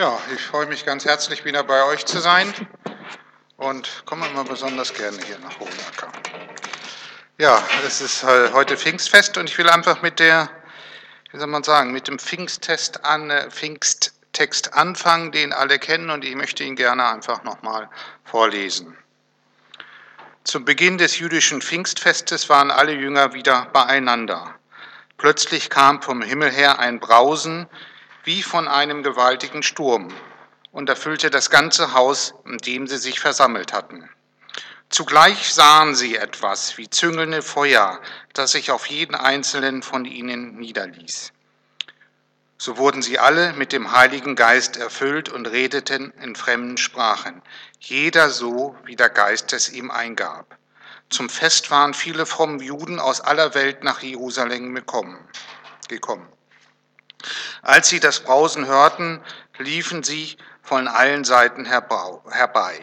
Ja, ich freue mich ganz herzlich, wieder bei euch zu sein und komme immer besonders gerne hier nach Hohenacker. Ja, es ist heute Pfingstfest und ich will einfach mit der, wie soll man sagen, mit dem Pfingsttest an, äh, Pfingsttext anfangen, den alle kennen und ich möchte ihn gerne einfach nochmal vorlesen. Zum Beginn des jüdischen Pfingstfestes waren alle Jünger wieder beieinander. Plötzlich kam vom Himmel her ein Brausen, wie von einem gewaltigen Sturm und erfüllte das ganze Haus, in dem sie sich versammelt hatten. Zugleich sahen sie etwas wie züngelnde Feuer, das sich auf jeden einzelnen von ihnen niederließ. So wurden sie alle mit dem Heiligen Geist erfüllt und redeten in fremden Sprachen, jeder so, wie der Geist es ihm eingab. Zum Fest waren viele fromme Juden aus aller Welt nach Jerusalem gekommen. Als sie das Brausen hörten, liefen sie von allen Seiten herbei.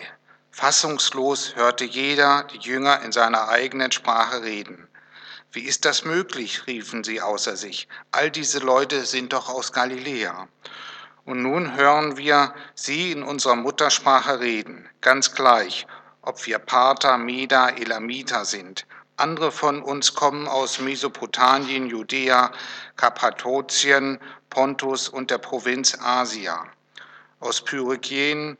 Fassungslos hörte jeder die Jünger in seiner eigenen Sprache reden. Wie ist das möglich? riefen sie außer sich. All diese Leute sind doch aus Galiläa. Und nun hören wir sie in unserer Muttersprache reden, ganz gleich, ob wir Pater, Meda, Elamiter sind. Andere von uns kommen aus Mesopotamien, Judäa, Kappadokien, Pontus und der Provinz Asia, aus Pyrgien,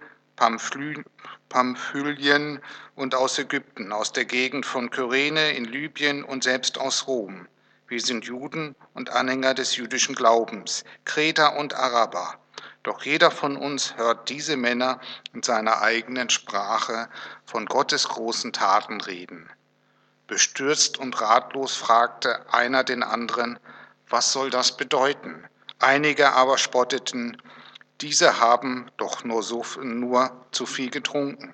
Pamphylien und aus Ägypten, aus der Gegend von Kyrene in Libyen und selbst aus Rom. Wir sind Juden und Anhänger des jüdischen Glaubens, Kreter und Araber. Doch jeder von uns hört diese Männer in seiner eigenen Sprache von Gottes großen Taten reden. Bestürzt und ratlos fragte einer den anderen, was soll das bedeuten? Einige aber spotteten, diese haben doch nur, so, nur zu viel getrunken.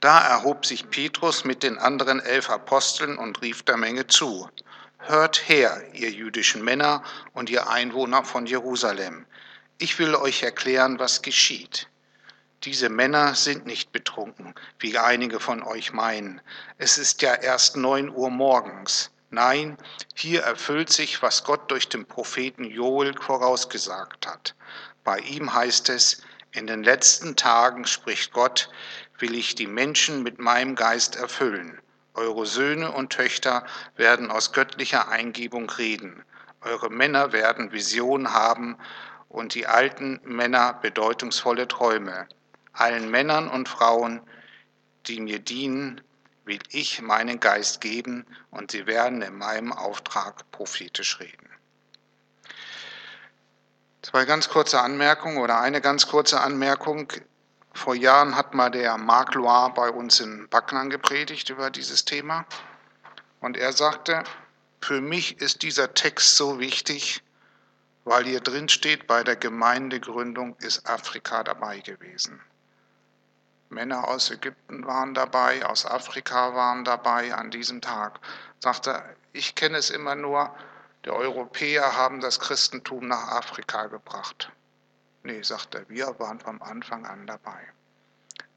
Da erhob sich Petrus mit den anderen elf Aposteln und rief der Menge zu, Hört her, ihr jüdischen Männer und ihr Einwohner von Jerusalem, ich will euch erklären, was geschieht. Diese Männer sind nicht betrunken, wie einige von euch meinen. Es ist ja erst neun Uhr morgens. Nein, hier erfüllt sich, was Gott durch den Propheten Joel vorausgesagt hat. Bei ihm heißt es, in den letzten Tagen, spricht Gott, will ich die Menschen mit meinem Geist erfüllen. Eure Söhne und Töchter werden aus göttlicher Eingebung reden. Eure Männer werden Visionen haben und die alten Männer bedeutungsvolle Träume allen Männern und Frauen, die mir dienen, will ich meinen Geist geben und sie werden in meinem Auftrag prophetisch reden. Zwei ganz kurze Anmerkungen oder eine ganz kurze Anmerkung. Vor Jahren hat mal der Marc Loire bei uns in Backnang gepredigt über dieses Thema. Und er sagte, für mich ist dieser Text so wichtig, weil hier drin steht, bei der Gemeindegründung ist Afrika dabei gewesen. Männer aus Ägypten waren dabei, aus Afrika waren dabei an diesem Tag. Sagte, ich kenne es immer nur, die Europäer haben das Christentum nach Afrika gebracht. Nee, sagt er, wir waren vom Anfang an dabei.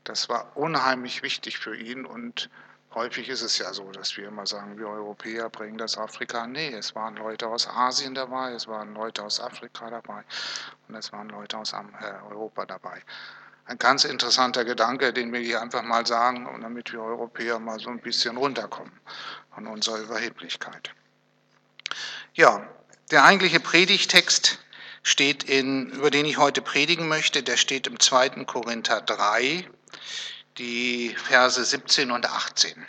Das war unheimlich wichtig für ihn und häufig ist es ja so, dass wir immer sagen, wir Europäer bringen das Afrika. Nee, es waren Leute aus Asien dabei, es waren Leute aus Afrika dabei und es waren Leute aus äh, Europa dabei ein ganz interessanter Gedanke, den wir hier einfach mal sagen, damit wir Europäer mal so ein bisschen runterkommen von unserer Überheblichkeit. Ja, der eigentliche Predigtext steht in, über den ich heute predigen möchte, der steht im 2. Korinther 3, die Verse 17 und 18.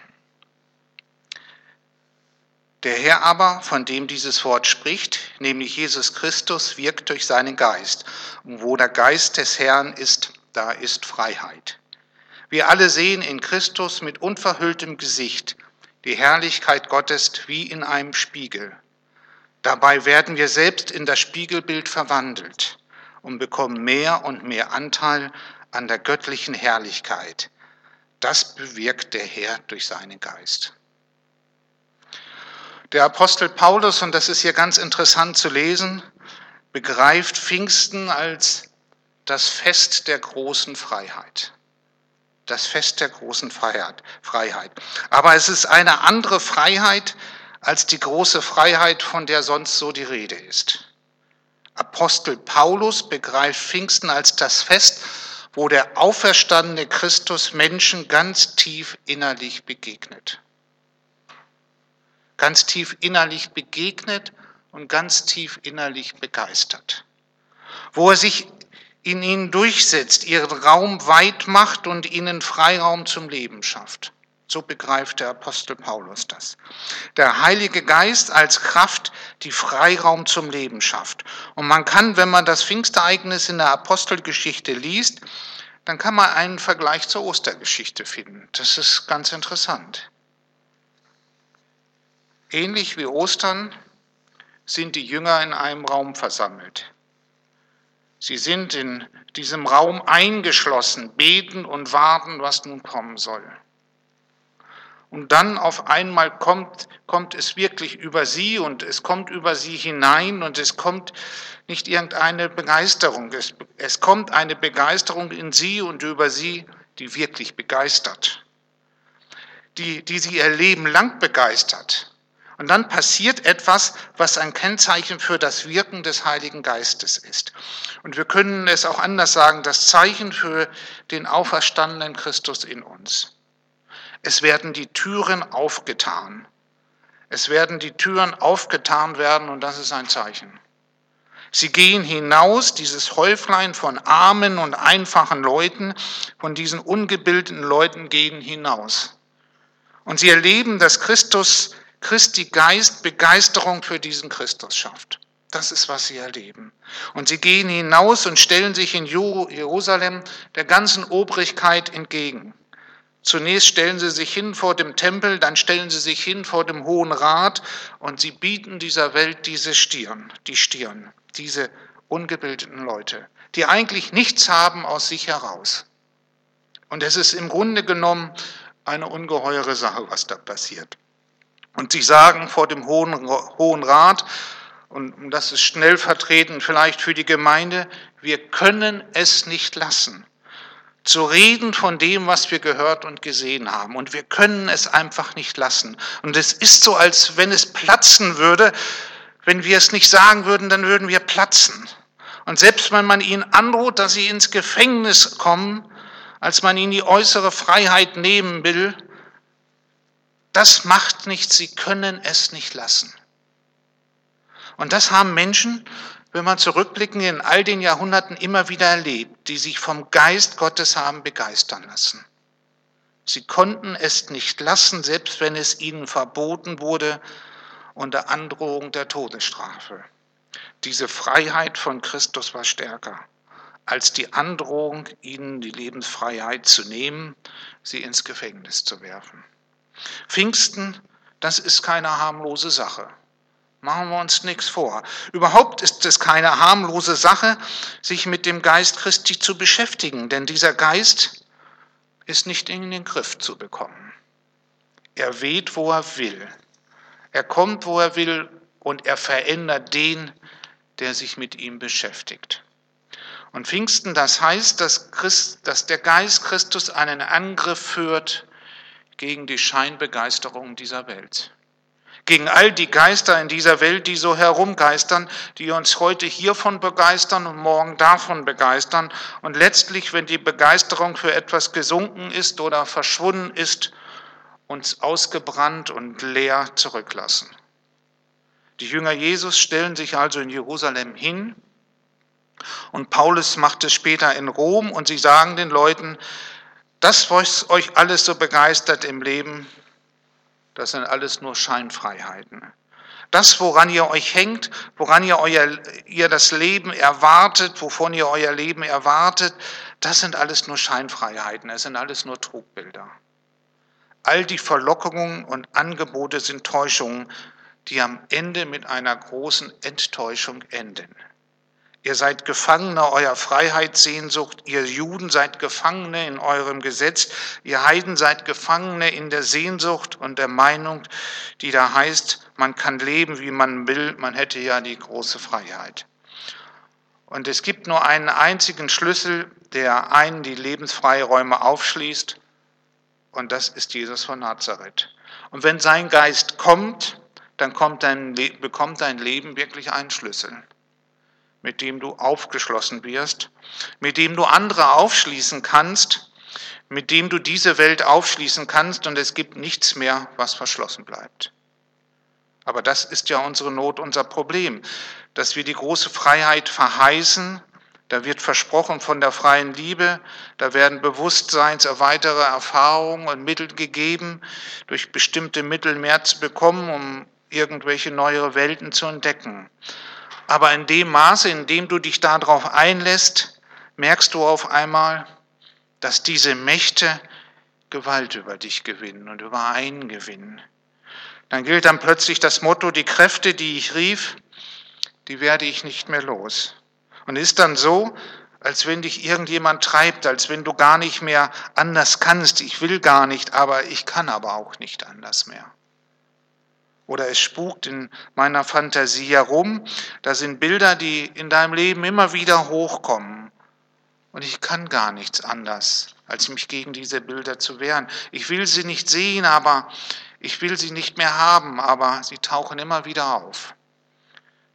Der Herr aber, von dem dieses Wort spricht, nämlich Jesus Christus, wirkt durch seinen Geist. Und wo der Geist des Herrn ist, da ist Freiheit. Wir alle sehen in Christus mit unverhülltem Gesicht die Herrlichkeit Gottes wie in einem Spiegel. Dabei werden wir selbst in das Spiegelbild verwandelt und bekommen mehr und mehr Anteil an der göttlichen Herrlichkeit. Das bewirkt der Herr durch seinen Geist. Der Apostel Paulus, und das ist hier ganz interessant zu lesen, begreift Pfingsten als das Fest der großen Freiheit. Das Fest der großen Freiheit. Freiheit. Aber es ist eine andere Freiheit als die große Freiheit, von der sonst so die Rede ist. Apostel Paulus begreift Pfingsten als das Fest, wo der auferstandene Christus Menschen ganz tief innerlich begegnet. Ganz tief innerlich begegnet und ganz tief innerlich begeistert. Wo er sich in ihnen durchsetzt, ihren Raum weit macht und ihnen Freiraum zum Leben schafft. So begreift der Apostel Paulus das. Der Heilige Geist als Kraft, die Freiraum zum Leben schafft. Und man kann, wenn man das Pfingstereignis in der Apostelgeschichte liest, dann kann man einen Vergleich zur Ostergeschichte finden. Das ist ganz interessant. Ähnlich wie Ostern sind die Jünger in einem Raum versammelt. Sie sind in diesem Raum eingeschlossen, beten und warten, was nun kommen soll. Und dann auf einmal kommt, kommt es wirklich über sie und es kommt über sie hinein und es kommt nicht irgendeine Begeisterung. Es, es kommt eine Begeisterung in sie und über sie, die wirklich begeistert, die, die sie ihr Leben lang begeistert. Und dann passiert etwas, was ein Kennzeichen für das Wirken des Heiligen Geistes ist. Und wir können es auch anders sagen, das Zeichen für den auferstandenen Christus in uns. Es werden die Türen aufgetan. Es werden die Türen aufgetan werden und das ist ein Zeichen. Sie gehen hinaus, dieses Häuflein von armen und einfachen Leuten, von diesen ungebildeten Leuten gehen hinaus. Und sie erleben, dass Christus, Christi Geist Begeisterung für diesen Christus schafft. Das ist, was sie erleben. Und sie gehen hinaus und stellen sich in Jerusalem der ganzen Obrigkeit entgegen. Zunächst stellen sie sich hin vor dem Tempel, dann stellen sie sich hin vor dem Hohen Rat und sie bieten dieser Welt diese Stirn, die Stirn, diese ungebildeten Leute, die eigentlich nichts haben aus sich heraus. Und es ist im Grunde genommen eine ungeheure Sache, was da passiert. Und sie sagen vor dem Hohen, Hohen Rat, und das ist stellvertretend vielleicht für die Gemeinde, wir können es nicht lassen zu reden von dem, was wir gehört und gesehen haben. Und wir können es einfach nicht lassen. Und es ist so, als wenn es platzen würde. Wenn wir es nicht sagen würden, dann würden wir platzen. Und selbst wenn man ihnen androht, dass sie ins Gefängnis kommen, als man ihnen die äußere Freiheit nehmen will, das macht nichts, sie können es nicht lassen. Und das haben Menschen, wenn man zurückblicken, in all den Jahrhunderten immer wieder erlebt, die sich vom Geist Gottes haben begeistern lassen. Sie konnten es nicht lassen, selbst wenn es ihnen verboten wurde unter Androhung der Todesstrafe. Diese Freiheit von Christus war stärker als die Androhung, ihnen die Lebensfreiheit zu nehmen, sie ins Gefängnis zu werfen. Pfingsten, das ist keine harmlose Sache. Machen wir uns nichts vor. Überhaupt ist es keine harmlose Sache, sich mit dem Geist Christi zu beschäftigen, denn dieser Geist ist nicht in den Griff zu bekommen. Er weht, wo er will. Er kommt, wo er will und er verändert den, der sich mit ihm beschäftigt. Und Pfingsten, das heißt, dass, Christ, dass der Geist Christus einen Angriff führt gegen die Scheinbegeisterung dieser Welt gegen all die Geister in dieser Welt, die so herumgeistern, die uns heute hiervon begeistern und morgen davon begeistern und letztlich, wenn die Begeisterung für etwas gesunken ist oder verschwunden ist, uns ausgebrannt und leer zurücklassen. Die Jünger Jesus stellen sich also in Jerusalem hin und Paulus macht es später in Rom und sie sagen den Leuten, das, was euch alles so begeistert im Leben, das sind alles nur Scheinfreiheiten. Das, woran ihr euch hängt, woran ihr, euer, ihr das Leben erwartet, wovon ihr euer Leben erwartet, das sind alles nur Scheinfreiheiten, es sind alles nur Trugbilder. All die Verlockungen und Angebote sind Täuschungen, die am Ende mit einer großen Enttäuschung enden. Ihr seid Gefangene eurer Freiheitssehnsucht, ihr Juden seid Gefangene in eurem Gesetz, ihr Heiden seid Gefangene in der Sehnsucht und der Meinung, die da heißt, man kann leben, wie man will, man hätte ja die große Freiheit. Und es gibt nur einen einzigen Schlüssel, der einen die Lebensfreiräume aufschließt, und das ist Jesus von Nazareth. Und wenn sein Geist kommt, dann kommt dein, bekommt dein Leben wirklich einen Schlüssel. Mit dem du aufgeschlossen wirst, mit dem du andere aufschließen kannst, mit dem du diese Welt aufschließen kannst und es gibt nichts mehr, was verschlossen bleibt. Aber das ist ja unsere Not, unser Problem, dass wir die große Freiheit verheißen, da wird versprochen von der freien Liebe, da werden bewusstseinserweitere Erfahrungen und Mittel gegeben, durch bestimmte Mittel mehr zu bekommen, um irgendwelche neue Welten zu entdecken. Aber in dem Maße, in dem du dich darauf einlässt, merkst du auf einmal, dass diese Mächte Gewalt über dich gewinnen und über einen gewinnen. Dann gilt dann plötzlich das Motto, die Kräfte, die ich rief, die werde ich nicht mehr los. Und ist dann so, als wenn dich irgendjemand treibt, als wenn du gar nicht mehr anders kannst. Ich will gar nicht, aber ich kann aber auch nicht anders mehr. Oder es spukt in meiner Fantasie herum. Da sind Bilder, die in deinem Leben immer wieder hochkommen. Und ich kann gar nichts anders, als mich gegen diese Bilder zu wehren. Ich will sie nicht sehen, aber ich will sie nicht mehr haben, aber sie tauchen immer wieder auf.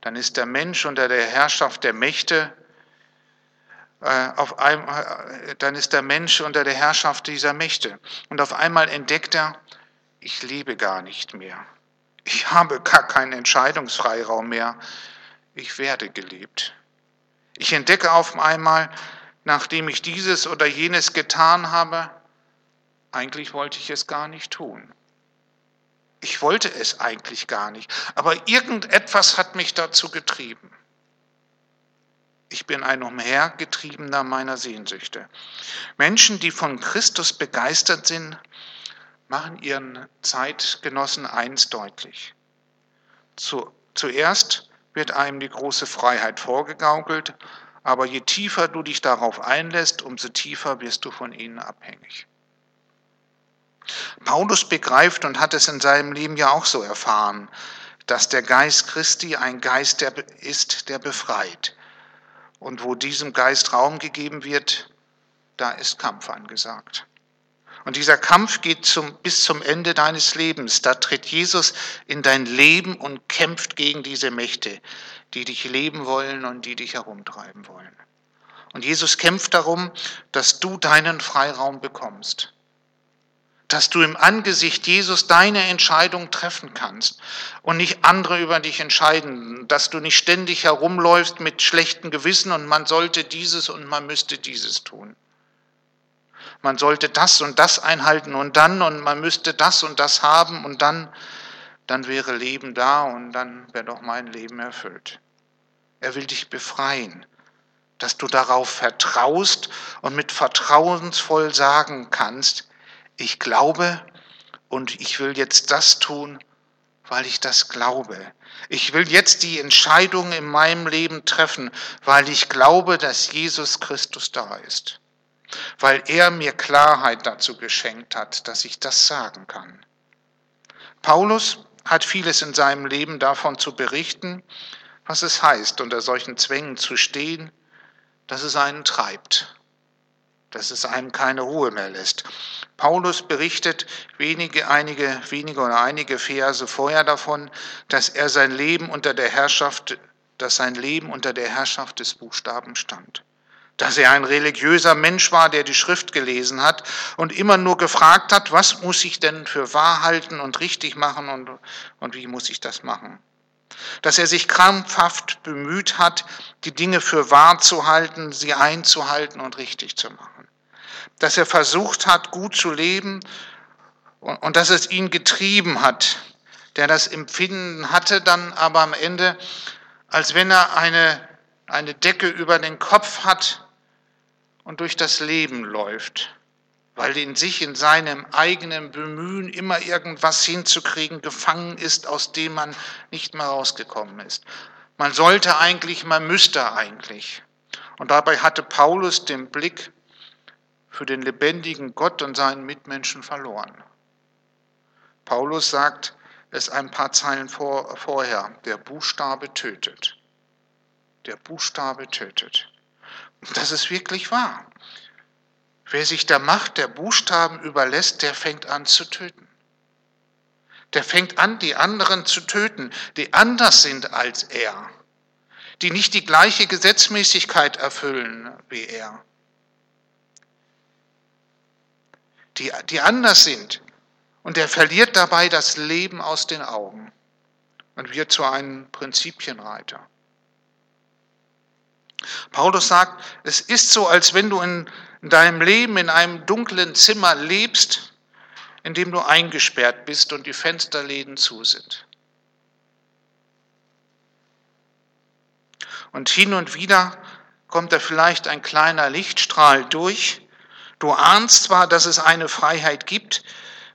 Dann ist der Mensch unter der Herrschaft der Mächte, äh, auf ein, äh, dann ist der Mensch unter der Herrschaft dieser Mächte. Und auf einmal entdeckt er, ich lebe gar nicht mehr. Ich habe gar keinen Entscheidungsfreiraum mehr. Ich werde gelebt. Ich entdecke auf einmal, nachdem ich dieses oder jenes getan habe, eigentlich wollte ich es gar nicht tun. Ich wollte es eigentlich gar nicht, aber irgendetwas hat mich dazu getrieben. Ich bin ein Umhergetriebener meiner Sehnsüchte. Menschen, die von Christus begeistert sind, machen ihren Zeitgenossen eins deutlich. Zu, zuerst wird einem die große Freiheit vorgegaukelt, aber je tiefer du dich darauf einlässt, umso tiefer wirst du von ihnen abhängig. Paulus begreift und hat es in seinem Leben ja auch so erfahren, dass der Geist Christi ein Geist der ist, der befreit. Und wo diesem Geist Raum gegeben wird, da ist Kampf angesagt. Und dieser Kampf geht zum, bis zum Ende deines Lebens. Da tritt Jesus in dein Leben und kämpft gegen diese Mächte, die dich leben wollen und die dich herumtreiben wollen. Und Jesus kämpft darum, dass du deinen Freiraum bekommst dass du im Angesicht Jesus deine Entscheidung treffen kannst und nicht andere über dich entscheiden, dass du nicht ständig herumläufst mit schlechtem Gewissen und man sollte dieses und man müsste dieses tun. Man sollte das und das einhalten und dann und man müsste das und das haben und dann, dann wäre Leben da und dann wäre doch mein Leben erfüllt. Er will dich befreien, dass du darauf vertraust und mit vertrauensvoll sagen kannst, ich glaube und ich will jetzt das tun, weil ich das glaube. Ich will jetzt die Entscheidung in meinem Leben treffen, weil ich glaube, dass Jesus Christus da ist. Weil er mir Klarheit dazu geschenkt hat, dass ich das sagen kann. Paulus hat vieles in seinem Leben davon zu berichten, was es heißt, unter solchen Zwängen zu stehen, dass es einen treibt, dass es einem keine Ruhe mehr lässt. Paulus berichtet wenige, einige, wenige oder einige Verse vorher davon, dass er sein Leben unter der Herrschaft, dass sein Leben unter der Herrschaft des Buchstaben stand. Dass er ein religiöser Mensch war, der die Schrift gelesen hat und immer nur gefragt hat, was muss ich denn für wahr halten und richtig machen und, und wie muss ich das machen? dass er sich krampfhaft bemüht hat, die Dinge für wahr zu halten, sie einzuhalten und richtig zu machen. Dass er versucht hat, gut zu leben und, und dass es ihn getrieben hat, der das Empfinden hatte dann aber am Ende, als wenn er eine, eine Decke über den Kopf hat und durch das Leben läuft weil in sich, in seinem eigenen Bemühen, immer irgendwas hinzukriegen, gefangen ist, aus dem man nicht mehr rausgekommen ist. Man sollte eigentlich, man müsste eigentlich. Und dabei hatte Paulus den Blick für den lebendigen Gott und seinen Mitmenschen verloren. Paulus sagt es ein paar Zeilen vor, vorher, der Buchstabe tötet. Der Buchstabe tötet. Das ist wirklich wahr. Wer sich der Macht der Buchstaben überlässt, der fängt an zu töten. Der fängt an, die anderen zu töten, die anders sind als er, die nicht die gleiche Gesetzmäßigkeit erfüllen wie er, die, die anders sind. Und er verliert dabei das Leben aus den Augen und wird zu einem Prinzipienreiter. Paulus sagt, es ist so, als wenn du in deinem Leben in einem dunklen Zimmer lebst, in dem du eingesperrt bist und die Fensterläden zu sind. Und hin und wieder kommt da vielleicht ein kleiner Lichtstrahl durch. Du ahnst zwar, dass es eine Freiheit gibt,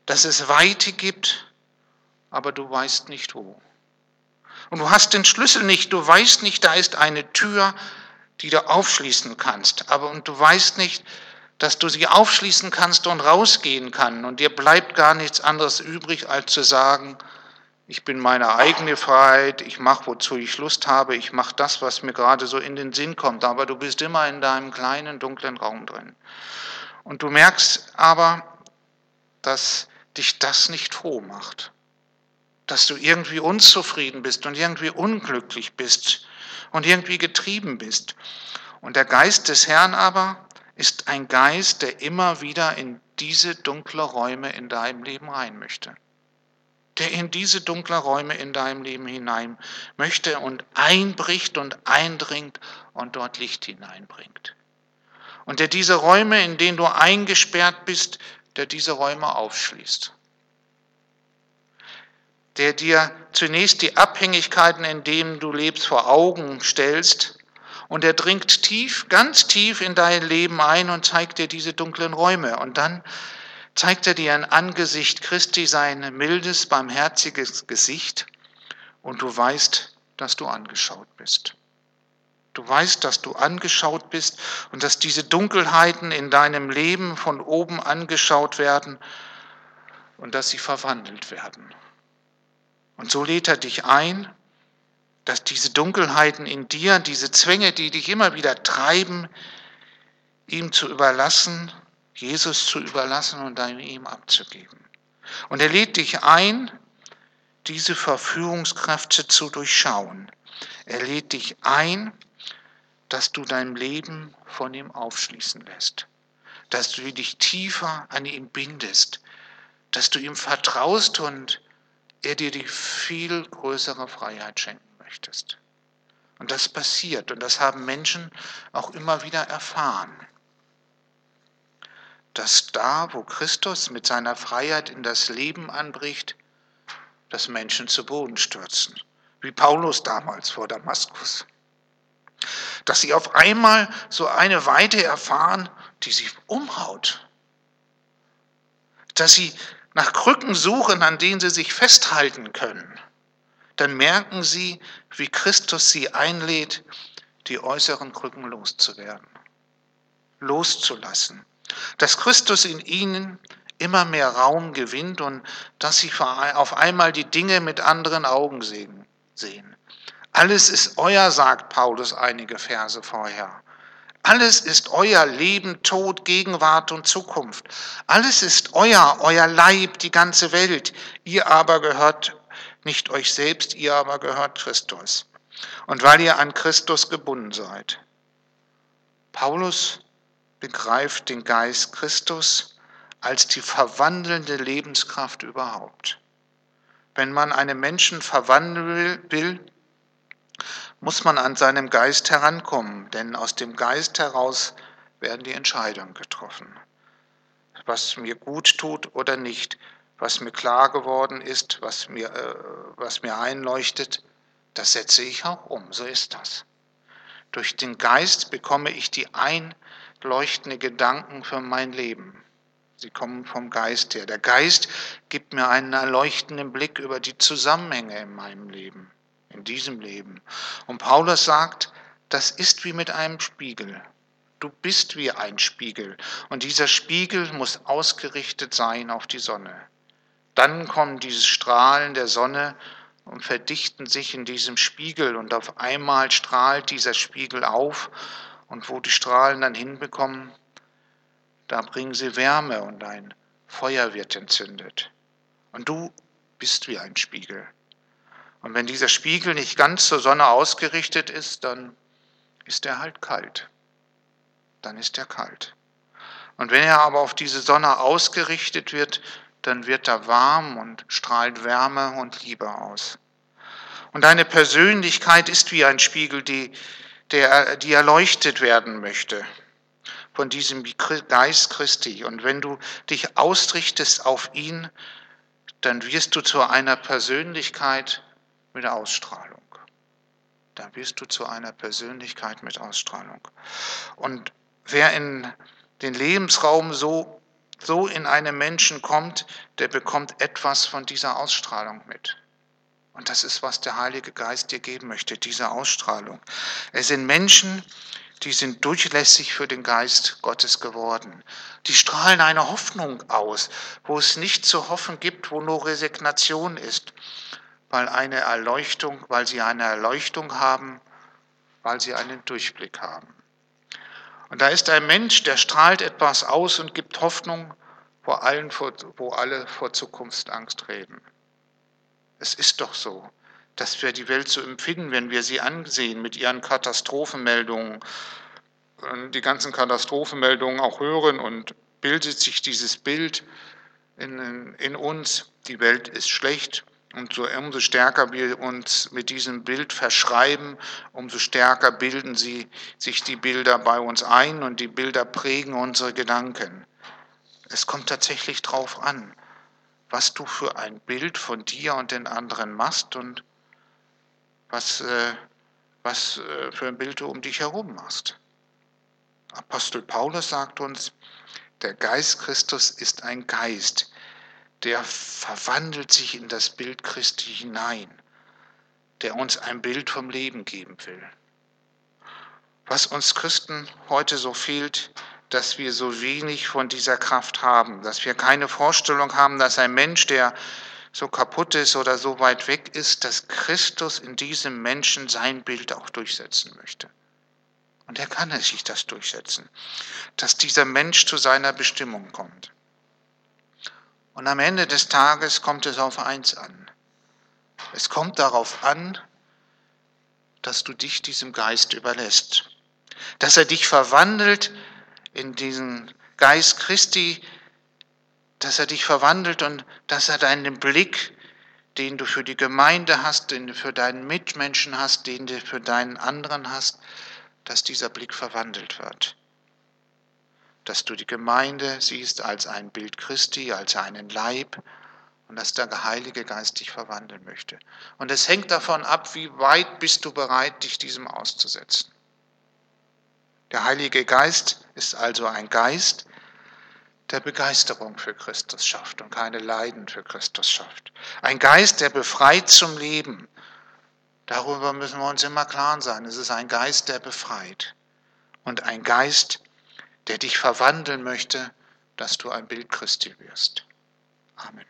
dass es Weite gibt, aber du weißt nicht wo. Und du hast den Schlüssel nicht, du weißt nicht, da ist eine Tür, die du aufschließen kannst. Aber und du weißt nicht, dass du sie aufschließen kannst und rausgehen kann. Und dir bleibt gar nichts anderes übrig, als zu sagen, ich bin meine eigene Freiheit, ich mache, wozu ich Lust habe, ich mache das, was mir gerade so in den Sinn kommt. Aber du bist immer in deinem kleinen, dunklen Raum drin. Und du merkst aber, dass dich das nicht froh macht. Dass du irgendwie unzufrieden bist und irgendwie unglücklich bist und irgendwie getrieben bist. Und der Geist des Herrn aber ist ein Geist, der immer wieder in diese dunkle Räume in deinem Leben rein möchte. Der in diese dunkle Räume in deinem Leben hinein möchte und einbricht und eindringt und dort Licht hineinbringt. Und der diese Räume, in denen du eingesperrt bist, der diese Räume aufschließt der dir zunächst die Abhängigkeiten, in denen du lebst, vor Augen stellst. Und er dringt tief, ganz tief in dein Leben ein und zeigt dir diese dunklen Räume. Und dann zeigt er dir ein Angesicht Christi sein mildes, barmherziges Gesicht. Und du weißt, dass du angeschaut bist. Du weißt, dass du angeschaut bist und dass diese Dunkelheiten in deinem Leben von oben angeschaut werden und dass sie verwandelt werden. Und so lädt er dich ein, dass diese Dunkelheiten in dir, diese Zwänge, die dich immer wieder treiben, ihm zu überlassen, Jesus zu überlassen und dann ihm abzugeben. Und er lädt dich ein, diese Verführungskräfte zu durchschauen. Er lädt dich ein, dass du dein Leben von ihm aufschließen lässt, dass du dich tiefer an ihm bindest, dass du ihm vertraust und er dir die viel größere Freiheit schenken möchtest. Und das passiert und das haben Menschen auch immer wieder erfahren, dass da, wo Christus mit seiner Freiheit in das Leben anbricht, dass Menschen zu Boden stürzen, wie Paulus damals vor Damaskus. Dass sie auf einmal so eine Weite erfahren, die sie umhaut. Dass sie nach Krücken suchen, an denen sie sich festhalten können, dann merken sie, wie Christus sie einlädt, die äußeren Krücken loszuwerden, loszulassen. Dass Christus in ihnen immer mehr Raum gewinnt und dass sie auf einmal die Dinge mit anderen Augen sehen. Alles ist euer, sagt Paulus einige Verse vorher. Alles ist euer Leben, Tod, Gegenwart und Zukunft. Alles ist euer, euer Leib, die ganze Welt. Ihr aber gehört nicht euch selbst, ihr aber gehört Christus. Und weil ihr an Christus gebunden seid. Paulus begreift den Geist Christus als die verwandelnde Lebenskraft überhaupt. Wenn man einen Menschen verwandeln will, muss man an seinem Geist herankommen, denn aus dem Geist heraus werden die Entscheidungen getroffen. Was mir gut tut oder nicht, was mir klar geworden ist, was mir, äh, was mir einleuchtet, das setze ich auch um. So ist das. Durch den Geist bekomme ich die einleuchtenden Gedanken für mein Leben. Sie kommen vom Geist her. Der Geist gibt mir einen erleuchtenden Blick über die Zusammenhänge in meinem Leben in diesem Leben. Und Paulus sagt, das ist wie mit einem Spiegel. Du bist wie ein Spiegel und dieser Spiegel muss ausgerichtet sein auf die Sonne. Dann kommen diese Strahlen der Sonne und verdichten sich in diesem Spiegel und auf einmal strahlt dieser Spiegel auf und wo die Strahlen dann hinbekommen, da bringen sie Wärme und ein Feuer wird entzündet. Und du bist wie ein Spiegel. Und wenn dieser Spiegel nicht ganz zur Sonne ausgerichtet ist, dann ist er halt kalt. Dann ist er kalt. Und wenn er aber auf diese Sonne ausgerichtet wird, dann wird er warm und strahlt Wärme und Liebe aus. Und deine Persönlichkeit ist wie ein Spiegel, die, der, die erleuchtet werden möchte von diesem Geist Christi. Und wenn du dich ausrichtest auf ihn, dann wirst du zu einer Persönlichkeit mit Ausstrahlung. Dann wirst du zu einer Persönlichkeit mit Ausstrahlung. Und wer in den Lebensraum so, so in einem Menschen kommt, der bekommt etwas von dieser Ausstrahlung mit. Und das ist, was der Heilige Geist dir geben möchte, diese Ausstrahlung. Es sind Menschen, die sind durchlässig für den Geist Gottes geworden. Die strahlen eine Hoffnung aus, wo es nicht zu hoffen gibt, wo nur Resignation ist, weil eine Erleuchtung, weil sie eine Erleuchtung haben, weil sie einen Durchblick haben. Und da ist ein Mensch, der strahlt etwas aus und gibt Hoffnung, wo, allen wo alle vor Zukunftsangst reden. Es ist doch so dass wir die Welt so empfinden, wenn wir sie ansehen mit ihren Katastrophenmeldungen, die ganzen Katastrophenmeldungen auch hören und bildet sich dieses Bild in, in uns, die Welt ist schlecht. Und so umso stärker wir uns mit diesem Bild verschreiben, umso stärker bilden sie sich die Bilder bei uns ein und die Bilder prägen unsere Gedanken. Es kommt tatsächlich drauf an, was du für ein Bild von dir und den anderen machst und was, äh, was äh, für ein Bild du um dich herum machst. Apostel Paulus sagt uns, der Geist Christus ist ein Geist, der verwandelt sich in das Bild Christi hinein, der uns ein Bild vom Leben geben will. Was uns Christen heute so fehlt, dass wir so wenig von dieser Kraft haben, dass wir keine Vorstellung haben, dass ein Mensch, der so kaputt ist oder so weit weg ist, dass Christus in diesem Menschen sein Bild auch durchsetzen möchte. Und er kann es sich das durchsetzen, dass dieser Mensch zu seiner Bestimmung kommt. Und am Ende des Tages kommt es auf eins an. Es kommt darauf an, dass du dich diesem Geist überlässt, dass er dich verwandelt in diesen Geist Christi, dass er dich verwandelt und dass er deinen Blick, den du für die Gemeinde hast, den du für deinen Mitmenschen hast, den du für deinen anderen hast, dass dieser Blick verwandelt wird. Dass du die Gemeinde siehst als ein Bild Christi, als einen Leib und dass der Heilige Geist dich verwandeln möchte. Und es hängt davon ab, wie weit bist du bereit, dich diesem auszusetzen. Der Heilige Geist ist also ein Geist, der Begeisterung für Christus schafft und keine Leiden für Christus schafft. Ein Geist, der befreit zum Leben. Darüber müssen wir uns immer klar sein. Es ist ein Geist, der befreit. Und ein Geist, der dich verwandeln möchte, dass du ein Bild Christi wirst. Amen.